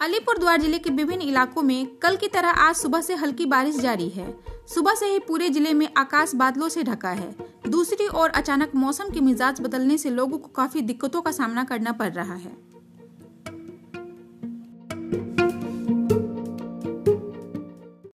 अलीपुर द्वार ज़िले के विभिन्न इलाकों में कल की तरह आज सुबह से हल्की बारिश जारी है। सुबह से ही पूरे ज़िले में आकाश बादलों से ढका है। दूसरी ओर अचानक मौसम के मिजाज बदलने से लोगों को काफ़ी दिक्कतों का सामना करना पड़ रहा है।